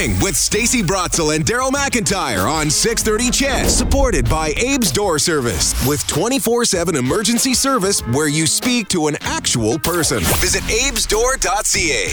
Morning with Stacey Brotzel and Daryl McIntyre on 630 CHED. Supported by Abe's Door Service with 24-7 emergency service where you speak to an actual person. Visit abesdoor.ca.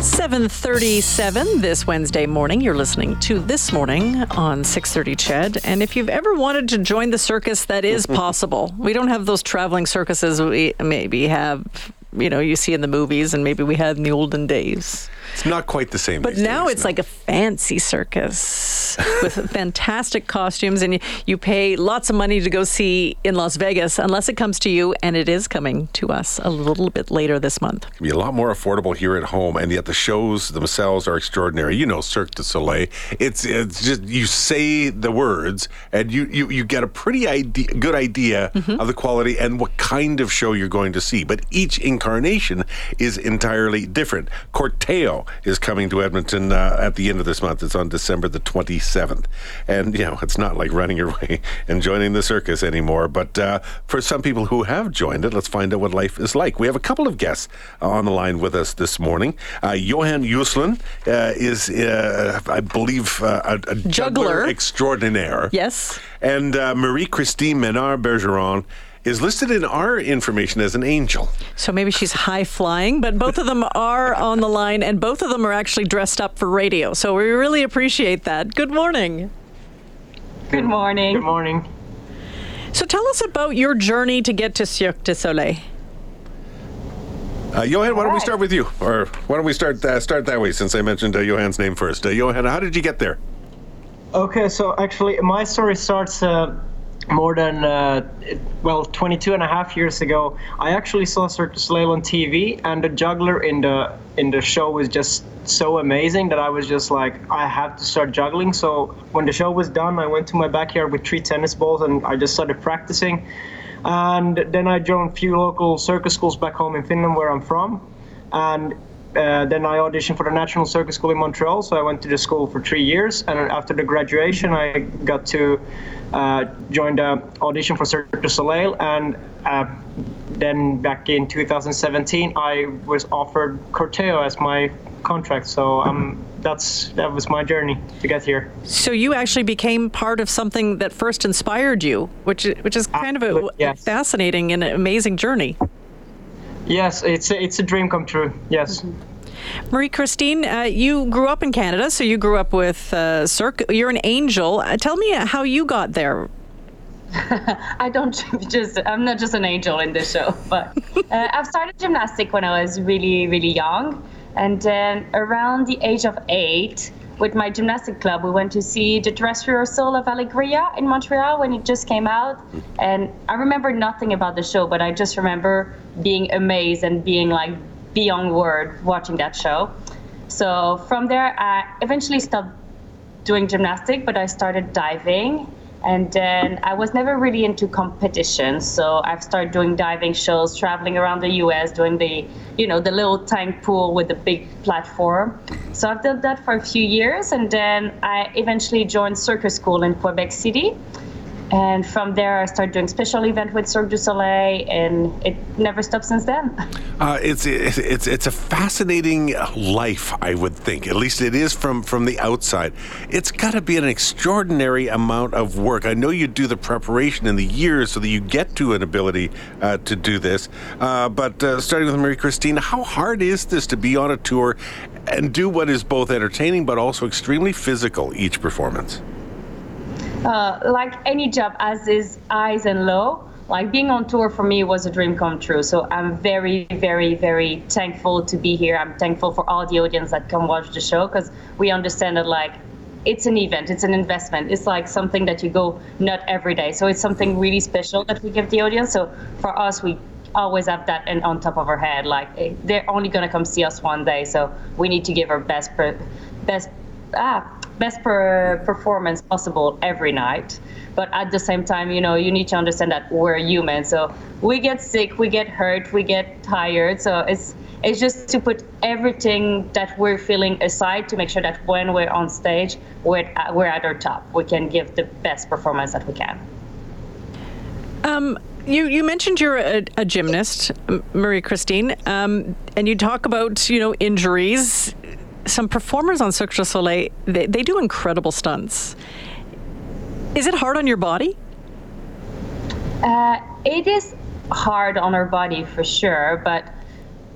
737 this Wednesday morning. You're listening to This Morning on 630 Ched. And if you've ever wanted to join the circus, that is possible. we don't have those traveling circuses we maybe have, you know, you see in the movies and maybe we had in the olden days. It's not quite the same. But now days, it's no. like a fancy circus with fantastic costumes, and you, you pay lots of money to go see in Las Vegas, unless it comes to you, and it is coming to us a little bit later this month. It'll be a lot more affordable here at home, and yet the shows themselves are extraordinary. You know, Cirque du Soleil. It's it's just you say the words, and you you, you get a pretty idea, good idea mm-hmm. of the quality and what kind of show you're going to see. But each incarnation is entirely different. Corteo is coming to Edmonton uh, at the end of this month. It's on December the 27th, and you know it's not like running your way and joining the circus anymore. But uh, for some people who have joined it, let's find out what life is like. We have a couple of guests on the line with us this morning. Uh, Johan Juslin uh, is, uh, I believe, uh, a, a juggler. Juggler. extraordinaire. Yes. And uh, Marie Christine Menard Bergeron is listed in our information as an angel. So maybe she's high flying, but both of them are on the line and both of them are actually dressed up for radio. So we really appreciate that. Good morning. Good morning. Good morning. So tell us about your journey to get to Cirque du Soleil. Uh, Johan, why don't we start with you? Or why don't we start uh, start that way since I mentioned uh, Johan's name first? Uh, Johan, how did you get there? Okay, so actually, my story starts uh, more than, uh, well, 22 and a half years ago. I actually saw Cirque du Soleil on TV, and the juggler in the in the show was just so amazing that I was just like, I have to start juggling. So when the show was done, I went to my backyard with three tennis balls, and I just started practicing. And then I joined a few local circus schools back home in Finland, where I'm from, and uh, then I auditioned for the National Circus School in Montreal. So I went to the school for three years, and after the graduation, I got to uh, join the audition for Cirque du Soleil. And uh, then back in 2017, I was offered Corteo as my contract. So um, that's that was my journey to get here. So you actually became part of something that first inspired you, which is, which is kind of a yes. fascinating and amazing journey. Yes, it's a, it's a dream come true. Yes. Marie Christine, uh, you grew up in Canada, so you grew up with uh, Cirque. You're an angel. Uh, tell me how you got there. I don't just, I'm not just an angel in this show, but uh, I've started gymnastic when I was really, really young. And then around the age of eight, with my gymnastic club, we went to see the dress rehearsal of Alegria in Montreal when it just came out. And I remember nothing about the show, but I just remember being amazed and being like beyond word watching that show. So from there, I eventually stopped doing gymnastic, but I started diving. And then I was never really into competitions, so I've started doing diving shows, traveling around the U.S., doing the, you know, the little tank pool with the big platform. So I've done that for a few years, and then I eventually joined circus school in Quebec City. And from there, I started doing special event with Cirque du Soleil, and it never stopped since then. Uh, it's it's it's a fascinating life, I would think. At least it is from from the outside. It's got to be an extraordinary amount of work. I know you do the preparation in the years so that you get to an ability uh, to do this. Uh, but uh, starting with Marie Christine, how hard is this to be on a tour and do what is both entertaining but also extremely physical each performance? Uh, like any job, as is highs and low. Like being on tour for me was a dream come true. So I'm very, very, very thankful to be here. I'm thankful for all the audience that come watch the show because we understand that like it's an event, it's an investment. It's like something that you go not every day. So it's something really special that we give the audience. So for us, we always have that and on top of our head. Like eh, they're only gonna come see us one day, so we need to give our best, best, ah, best per performance possible every night. But at the same time, you know, you need to understand that we're human. So we get sick, we get hurt, we get tired. So it's it's just to put everything that we're feeling aside to make sure that when we're on stage, we're at, we're at our top. We can give the best performance that we can. Um, you, you mentioned you're a, a gymnast, Marie Christine, um, and you talk about you know injuries. Some performers on Cirque du Soleil they, they do incredible stunts. Is it hard on your body? Uh, it is hard on our body for sure, but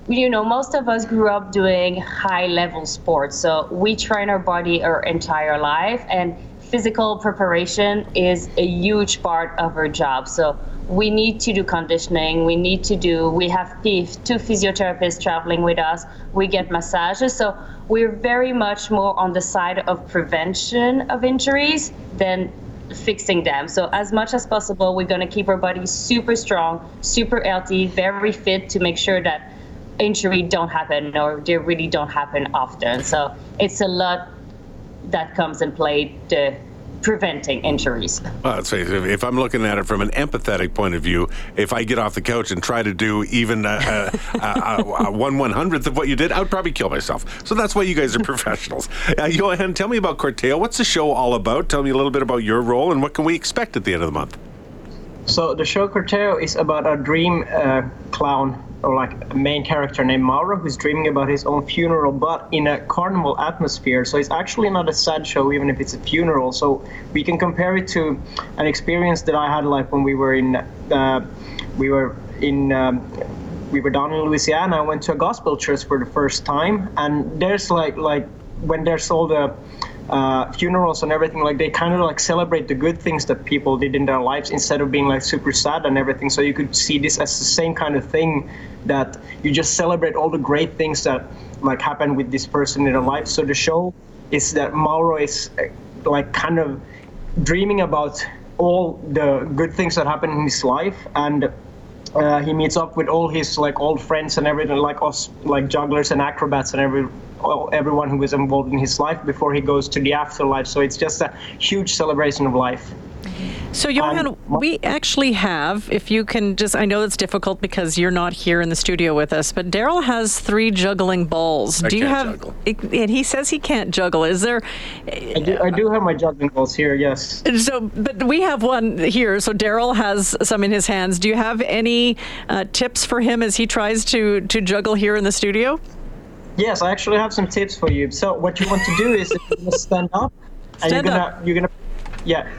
you know, most of us grew up doing high level sports. So we train our body our entire life, and physical preparation is a huge part of our job. So we need to do conditioning. We need to do, we have two physiotherapists traveling with us. We get massages. So we're very much more on the side of prevention of injuries than fixing them. So as much as possible, we're going to keep our body super strong, super healthy, very fit to make sure that injury don't happen or they really don't happen often. So it's a lot that comes in play to preventing injuries. Well, let's face it, if I'm looking at it from an empathetic point of view, if I get off the couch and try to do even a, a, a, a one one hundredth of what you did, I would probably kill myself. So that's why you guys are professionals. Uh, Johan, tell me about Corteo. What's the show all about? Tell me a little bit about your role and what can we expect at the end of the month? So the show Corteo is about a dream uh, clown or like a main character named Mauro who's dreaming about his own funeral, but in a carnival atmosphere. So it's actually not a sad show, even if it's a funeral. So we can compare it to an experience that I had like when we were in uh, we were in. Um, we were down in Louisiana. I went to a gospel church for the first time, and there's like like when there's all the uh, funerals and everything, like they kind of like celebrate the good things that people did in their lives instead of being like super sad and everything. So you could see this as the same kind of thing that you just celebrate all the great things that like happened with this person in their life. So the show is that Mauro is like kind of dreaming about all the good things that happened in his life and uh, he meets up with all his like old friends and everything like us like jugglers and acrobats and every everyone who was involved in his life before he goes to the afterlife. So it's just a huge celebration of life. So, Johan, um, we actually have, if you can just, I know it's difficult because you're not here in the studio with us, but Daryl has three juggling balls. I do you have, juggle. and he says he can't juggle. Is there? I do, I do have my juggling balls here, yes. So, but we have one here. So, Daryl has some in his hands. Do you have any uh, tips for him as he tries to, to juggle here in the studio? Yes, I actually have some tips for you. So what you want to do is you're gonna stand up, and Stand you're gonna up. you're gonna yeah.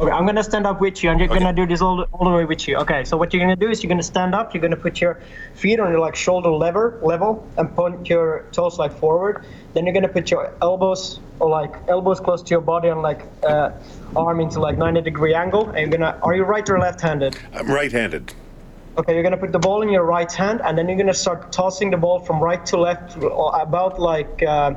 Okay, I'm gonna stand up with you, and you're Okay. gonna do this all the, all the way with you. Okay, so what you're gonna do is you're gonna stand up. You're gonna put your feet on your like shoulder lever level and point your toes like forward. Then you're gonna put your elbows or like elbows close to your body and like uh, arm into like 90 degree angle. And you're gonna are you right or left-handed? I'm right-handed. Okay, you're gonna put the ball in your right hand, and then you're gonna start tossing the ball from right to left, about like uh,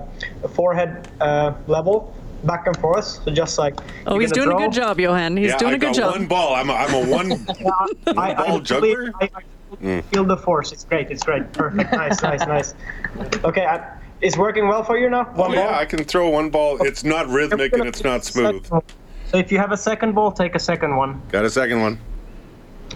forehead uh, level, back and forth. So just like. Oh, he's gonna doing a good job, Johan. He's yeah, doing I a good got job. one ball. I'm a, I'm a one. I, I, ball really- juggler? I, I mm. feel the force. It's great. It's great. Perfect. Nice. nice. Nice. Okay, I, it's working well for you now. Oh, One yeah. I can throw one ball. It's not rhythmic and it's not smooth. So if you have a second ball, take a second one. Got a second one.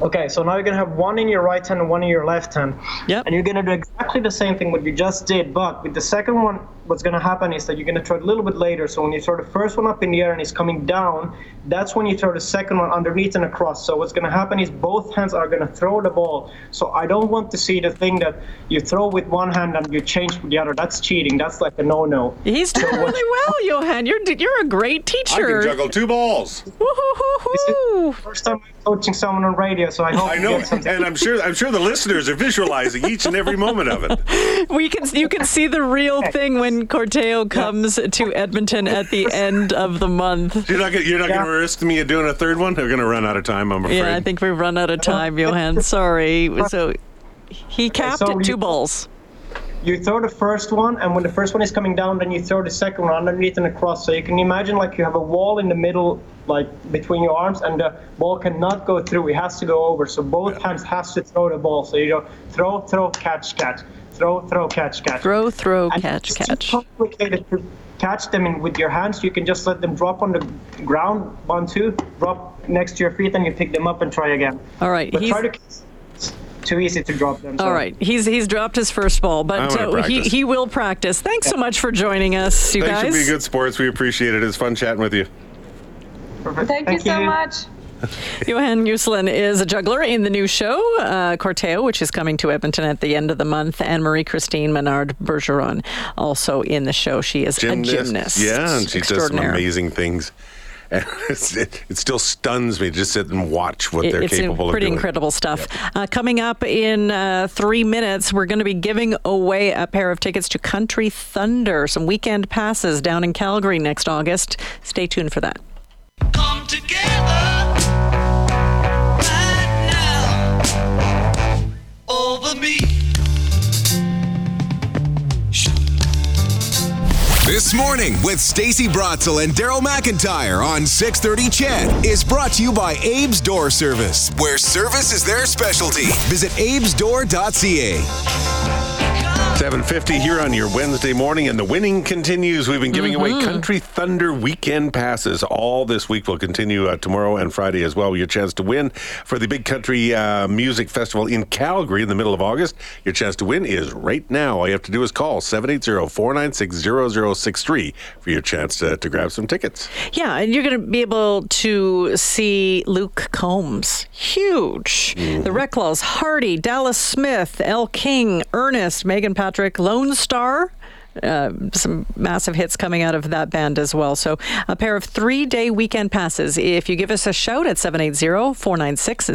Okay, so now you're gonna have one in your right hand and one in your left hand. Yep. And you're gonna do exactly the same thing what you just did, but with the second one, what's gonna happen is that you're gonna throw it a little bit later. So when you throw the first one up in the air and it's coming down, that's when you throw the second one underneath and across. So what's gonna happen is both hands are gonna throw the ball. So I don't want to see the thing that you throw with one hand and you change with the other. That's cheating. That's like a no-no. He's doing really well, Johan. You're you're a great teacher. I teacher. can juggle two balls. Woo-hoo-hoo-hoo. First time I'm coaching someone on radio, so I hope I know, something. and I'm sure I'm sure the listeners are visualizing each and every moment of it. We can you can see the real thing when Corteo comes to Edmonton at the end of the month. You're not gonna, you're not Yeah. going to risk me doing a third one. We're going to run out of time. I'm afraid. Yeah, I think we've run out of time, Johan. Sorry. So he capped so at two you- balls. you throw the first one, and when the first one is coming down, then you throw the second one underneath and across. So you can imagine like you have a wall in the middle, like between your arms, and the ball cannot go through. It has to go over. So both hands has to throw the ball. So you go throw, throw, catch, catch, throw, throw, catch, catch. Throw, throw, And catch, it's too catch. complicated to catch them in with your hands. You can just let them drop on the ground, one, two, drop next to your feet, and you pick them up and try again. All right. But He's, try to. It's too easy to drop them. so- all right. He's he's dropped his first ball, but uh, he he will practice. Thanks so much for joining us, you Thanks guys. for being good sports. We appreciate it. It's fun chatting with you. Perfect. Thank, you so much. Johan Juslin is a juggler in the new show, uh, Corteo, which is coming to Edmonton at the end of the month, and Marie Christine Menard Bergeron also in the show. She is Gymnast. a gymnast. Yeah, and she does some amazing things. And it, it still stuns me to just sit and watch what It- they're it's capable of doing. Pretty incredible stuff. Uh, coming up in uh, three minutes, we're going to be giving away a pair of tickets to Country Thunder, some weekend passes down in Calgary next August. Stay tuned for that. come together This morning with Stacey Brotzel and Daryl McIntyre on 630 Ched is brought to you by Abe's Door Service, where service is their specialty. Visit abesdoor.ca. 750 here on your Wednesday morning, and the winning continues. We've been giving Mm-hmm. away Country Thunder weekend passes all this week. We'll continue uh, tomorrow and Friday as well. Your chance to win for the Big Country uh, Music Festival in Calgary in the middle of August. Your chance to win is right now. All you have to do is call 780-496-0063 for your chance to, to grab some tickets. Yeah, and you're going to be able to see Luke Combs. Huge. Mm-hmm. The Reclaws, Hardy, Dallas Smith, Elle King, Ernest, Megan Patrick, Lone Star. Uh, some massive hits coming out of that band as well. So, a pair of three day weekend passes. If you give us a shout at 780 496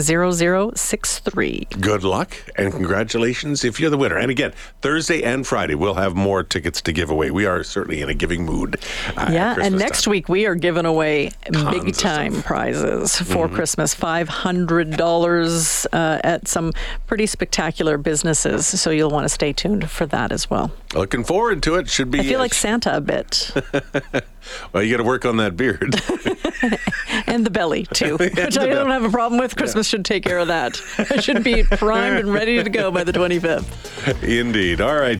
0063. Good luck and congratulations if you're the winner. And again, Thursday and Friday, we'll have more tickets to give away. We are certainly in a giving mood. uh, Yeah, and next time. week we are giving away Tons big time prizes for Mm-hmm. Christmas. Five hundred dollars uh, at some pretty spectacular businesses. So you'll want to stay tuned for that as well. Looking forward to it. Should be. I feel uh, like Santa a bit, well, you got to work on that beard. and the belly too, which I don't have a problem with. Christmas should take care of that. I should be primed and ready to go by the twenty fifth. Indeed. All right.